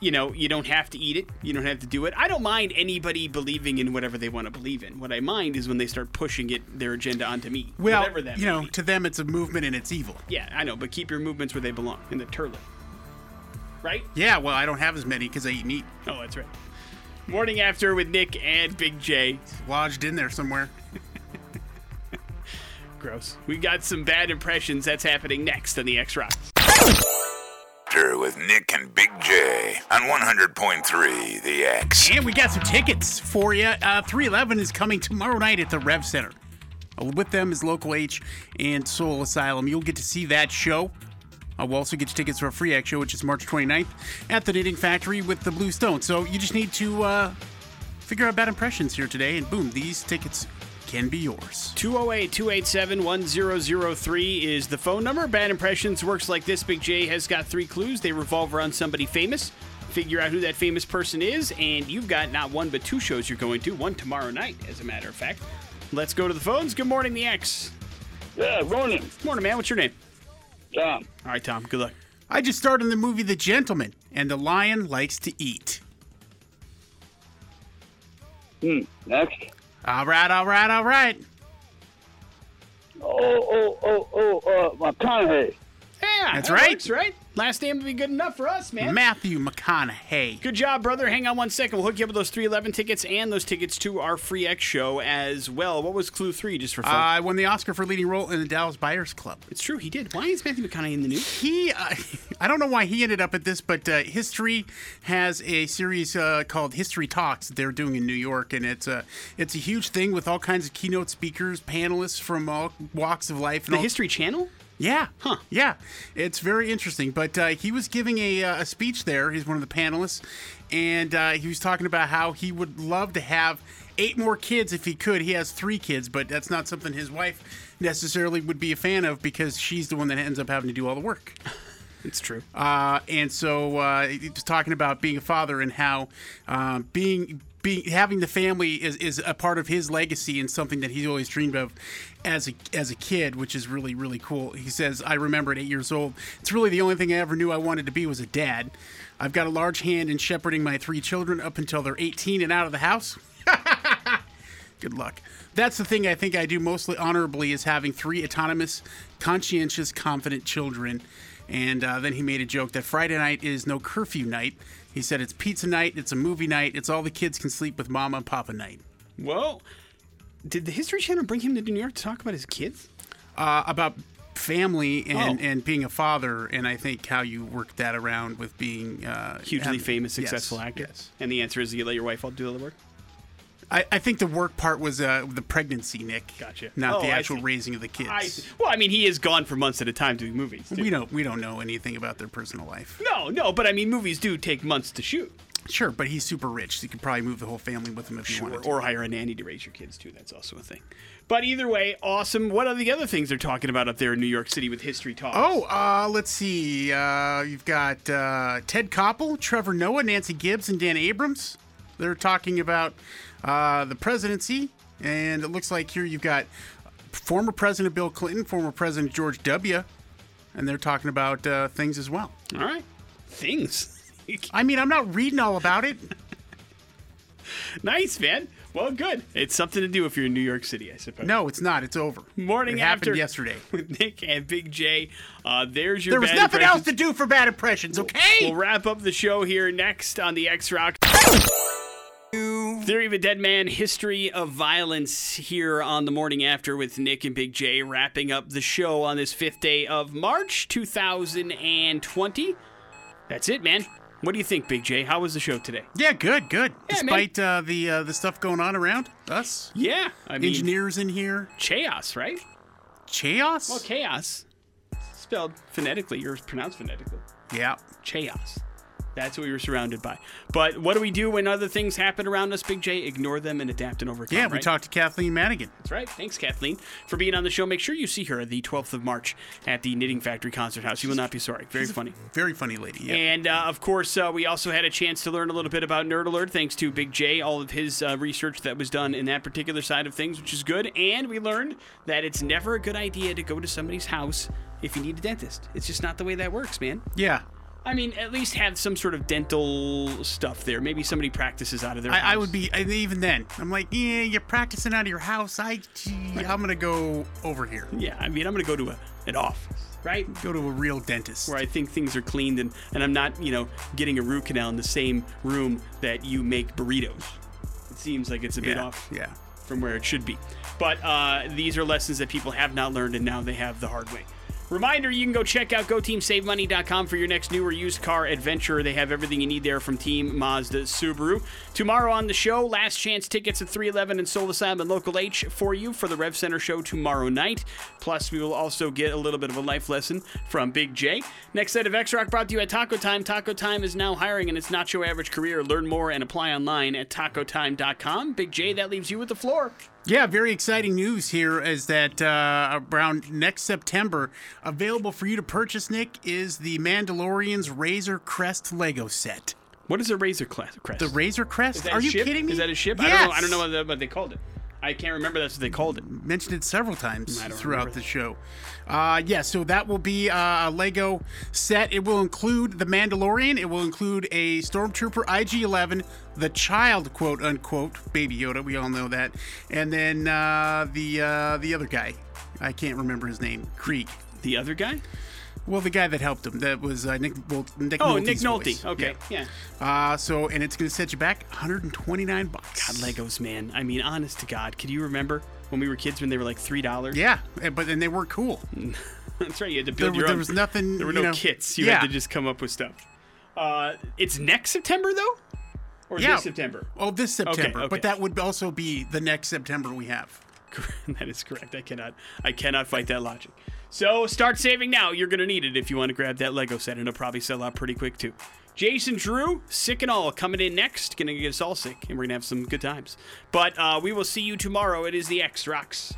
You know, you don't have to eat it. You don't have to do it. I don't mind anybody believing in whatever they want to believe in. What I mind is when they start pushing it their agenda onto me. Well, whatever that you know, be. to them it's a movement and it's evil. Yeah, I know, but keep your movements where they belong in the turlet. Right? Yeah, well, I don't have as many because I eat meat Oh, that's right. Morning after with Nick and Big J. lodged in there somewhere. *laughs* Gross. We got some bad impressions. That's happening next on the X Rocks. With Nick and Big J on 100.3 The X. And we got some tickets for you. Uh, 311 is coming tomorrow night at the Rev Center. Uh, With them is Local H and Soul Asylum. You'll get to see that show. Uh, we'll also get you tickets for a free X show, which is March 29th at the Knitting Factory with the Blue Stone. So you just need to uh, figure out bad impressions here today, and boom, these tickets can be yours. 208 287 1003 is the phone number. Bad Impressions works like this. Big J has got three clues. They revolve around somebody famous. Figure out who that famous person is, and you've got not one but two shows you're going to. One tomorrow night, as a matter of fact. Let's go to the phones. Good morning, the X. Yeah, Ronan. Morning, man. What's your name? Tom. All right, Tom. Good luck. I just starred in the movie The Gentleman, and the lion likes to eat. Hmm. Next. All right, all right, all right. Oh, oh, oh, oh, uh, McConaughey. Yeah, That's that right. That's right? Last name would be good enough for us, man. Matthew McConaughey. Good job, brother. Hang on one second. We'll hook you up with those 311 tickets and those tickets to our free X show as well. What was clue three, just for fun? I won the Oscar for leading role in the Dallas Buyers Club. it's true, he did. Why is Matthew McConaughey in the news? He, uh, *laughs* I don't know why he ended up at this, but uh, History has a series uh, called History Talks that they're doing in New York, and it's a it's a huge thing with all kinds of keynote speakers, panelists from all walks of life. And The all, History Channel? Yeah. Huh. Yeah. It's very interesting. But uh, he was giving a, uh, a speech there. He's one of the panelists. And uh, he was talking about how he would love to have eight more kids if he could. He has three kids, but that's not something his wife necessarily would be a fan of because she's the one that ends up having to do all the work. *laughs* It's true. Uh, and so uh, he was talking about being a father and how um, being being having the family is, is a part of his legacy and something that he's always dreamed of as a as a kid, which is really really cool. He says, "I remember at eight years old, it's really the only thing I ever knew I wanted to be was a dad. I've got a large hand in shepherding my three children up until they're 18 and out of the house." *laughs* Good luck. That's the thing I think I do mostly honorably is having three autonomous, conscientious, confident children. And uh, then he made a joke that Friday night is no curfew night. He said it's pizza night, it's a movie night, it's all the kids can sleep with mama and papa night. Well, Did the History Channel bring him to New York to talk about his kids? Uh, about family and, Oh. and being a father, and I think how you work that around with being uh, Hugely having- famous, yes, successful actor. Yes. And the answer is you let your wife all do all the work? I, I think the work part was uh, the pregnancy, Nick. Gotcha. Not Oh, the actual raising of the kids. I, well, I mean, he is gone for months at a time doing movies. too. we don't we don't know anything about their personal life. No, no, but I mean, movies do take months to shoot. Sure, but he's super rich, so you could probably move the whole family with him if you Sure, wanted to. or hire a nanny to raise your kids too. That's also a thing. But either way, awesome. What are the other things they're talking about up there in New York City with history talk? Oh, uh, let's see. Uh, you've got uh, Ted Koppel, Trevor Noah, Nancy Gibbs, and Dan Abrams. They're talking about uh, the presidency, and it looks like here you've got former President Bill Clinton, former President George W., and they're talking about uh, things as well. all right, things. *laughs* I mean, I'm not reading all about it. nice, man. Well, good. It's something to do if you're in New York City, I suppose. No, it's not. It's over. Morning it after happened yesterday. *laughs* with Nick and Big J. Uh, there's your. There was nothing else to do for bad impressions, okay? We'll wrap up the show here next on the X Rock. Theory of a Dead Man, History of Violence here on the morning after with Nick and Big J, wrapping up the show on this fifth day of March 2020. That's it, man. What do you think, Big J? How was the show today? yeah, good, good. Yeah. Despite uh, the uh, the stuff going on around us, Yeah, I mean, engineers in here, chaos, right? chaos. Well, chaos, spelled phonetically, yours pronounced phonetically. Yeah. chaos. That's what we were surrounded by. But what do we do when other things happen around us, Big J? Ignore them and adapt and overcome. Yeah, we right? talked to Kathleen Madigan. That's right. Thanks, Kathleen, for being on the show. Make sure you see her the 12th of March at the Knitting Factory Concert House. You will not be sorry. Very funny. Very funny lady. Yeah. And uh, of course, uh, we also had a chance to learn a little bit about Nerd Alert thanks to Big J, all of his uh, research that was done in that particular side of things, which is good. And we learned that it's never a good idea to go to somebody's house if you need a dentist. It's just not the way that works, man. yeah. I mean, at least have some sort of dental stuff there. Maybe somebody practices out of their I, house. I would be I- even then. I'm like, yeah, you're practicing out of your house. I, gee, I'm gonna go over here. Yeah, I mean, I'm going to go to a, an office, right? Go to a real dentist. Where I think things are cleaned and, and I'm not, you know, getting a root canal in the same room that you make burritos. It seems like it's a bit Yeah. off Yeah. from where it should be. But uh, these are lessons that people have not learned and now they have the hard way. Reminder, you can go check out GoTeamSaveMoney.com for your next new or used car adventure. They have everything you need there from Team Mazda Subaru. Tomorrow on the show, last chance tickets at 311 and Soul Asylum and Local H for you for the Rev Center show tomorrow night. Plus, we will also get a little bit of a life lesson from Big J. Next set of X Rock brought to you at Taco Time. Taco Time is now hiring in its not your average career. Learn more and apply online at tacotime.com. Big J, that leaves you with the floor. Yeah, very exciting news here is that uh, around next September, available for you to purchase, Nick, is the Mandalorian's Razor Crest Lego set. What is a Razor Crest? The Razor Crest? Are you ship? kidding me? Is that a ship? Yes. I don't know. I don't know what, what they called it. I can't remember that's what they called it. mentioned it several times throughout the show. Uh, yeah, so that will be uh, a Lego set. It will include the Mandalorian. It will include a Stormtrooper IG-11, the child, quote unquote, Baby Yoda. We all know that, and then uh, the uh, the other guy. I can't remember his name. Krieg. The other guy? Well, the guy that helped him. That was uh, Nick. Well, Nick Oh, Nolte's Nick Nolte. voice. Okay, yeah. Uh, so, and it's going to set you back 129 bucks. God, Legos, man. I mean, honest to God, could you remember when we were kids when they were like three dollars? Yeah, and- but then they were cool. *laughs* that's right. You had to There, build your own. there own. was nothing. There were you no know- kits. You yeah. had to just come up with stuff. Uh, it's next September though, or Yeah. this September? Oh, this September. okay. But that would also be the next September we have. *laughs* that is correct. I cannot. I cannot fight that logic. So start saving now. You're gonna need it if you want to grab that Lego set, and it'll probably sell out pretty quick too. Jason Drew, sick and all, coming in next. Gonna get us all sick, and we're gonna have some good times. But uh, we will see you tomorrow. It is the X Rocks.